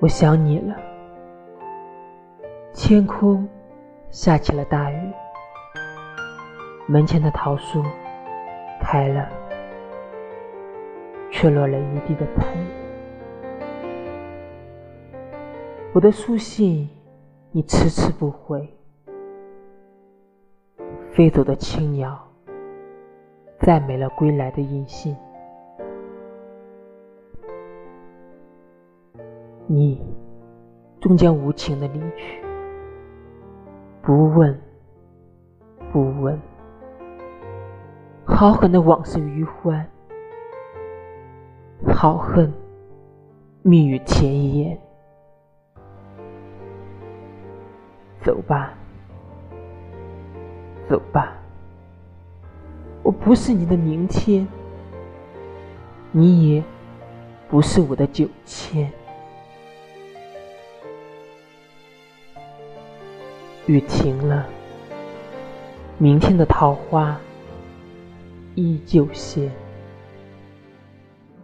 我想你了。天空下起了大雨，门前的桃树开了，却落了一地的苔。我的书信你迟迟不回，飞走的青鸟再没了归来的音信。你终将无情的离去，不问，不问，好狠的往事余欢，好恨蜜语甜言。走吧，走吧，我不是你的明天，你也不是我的九千。雨停了，明天的桃花依旧鲜。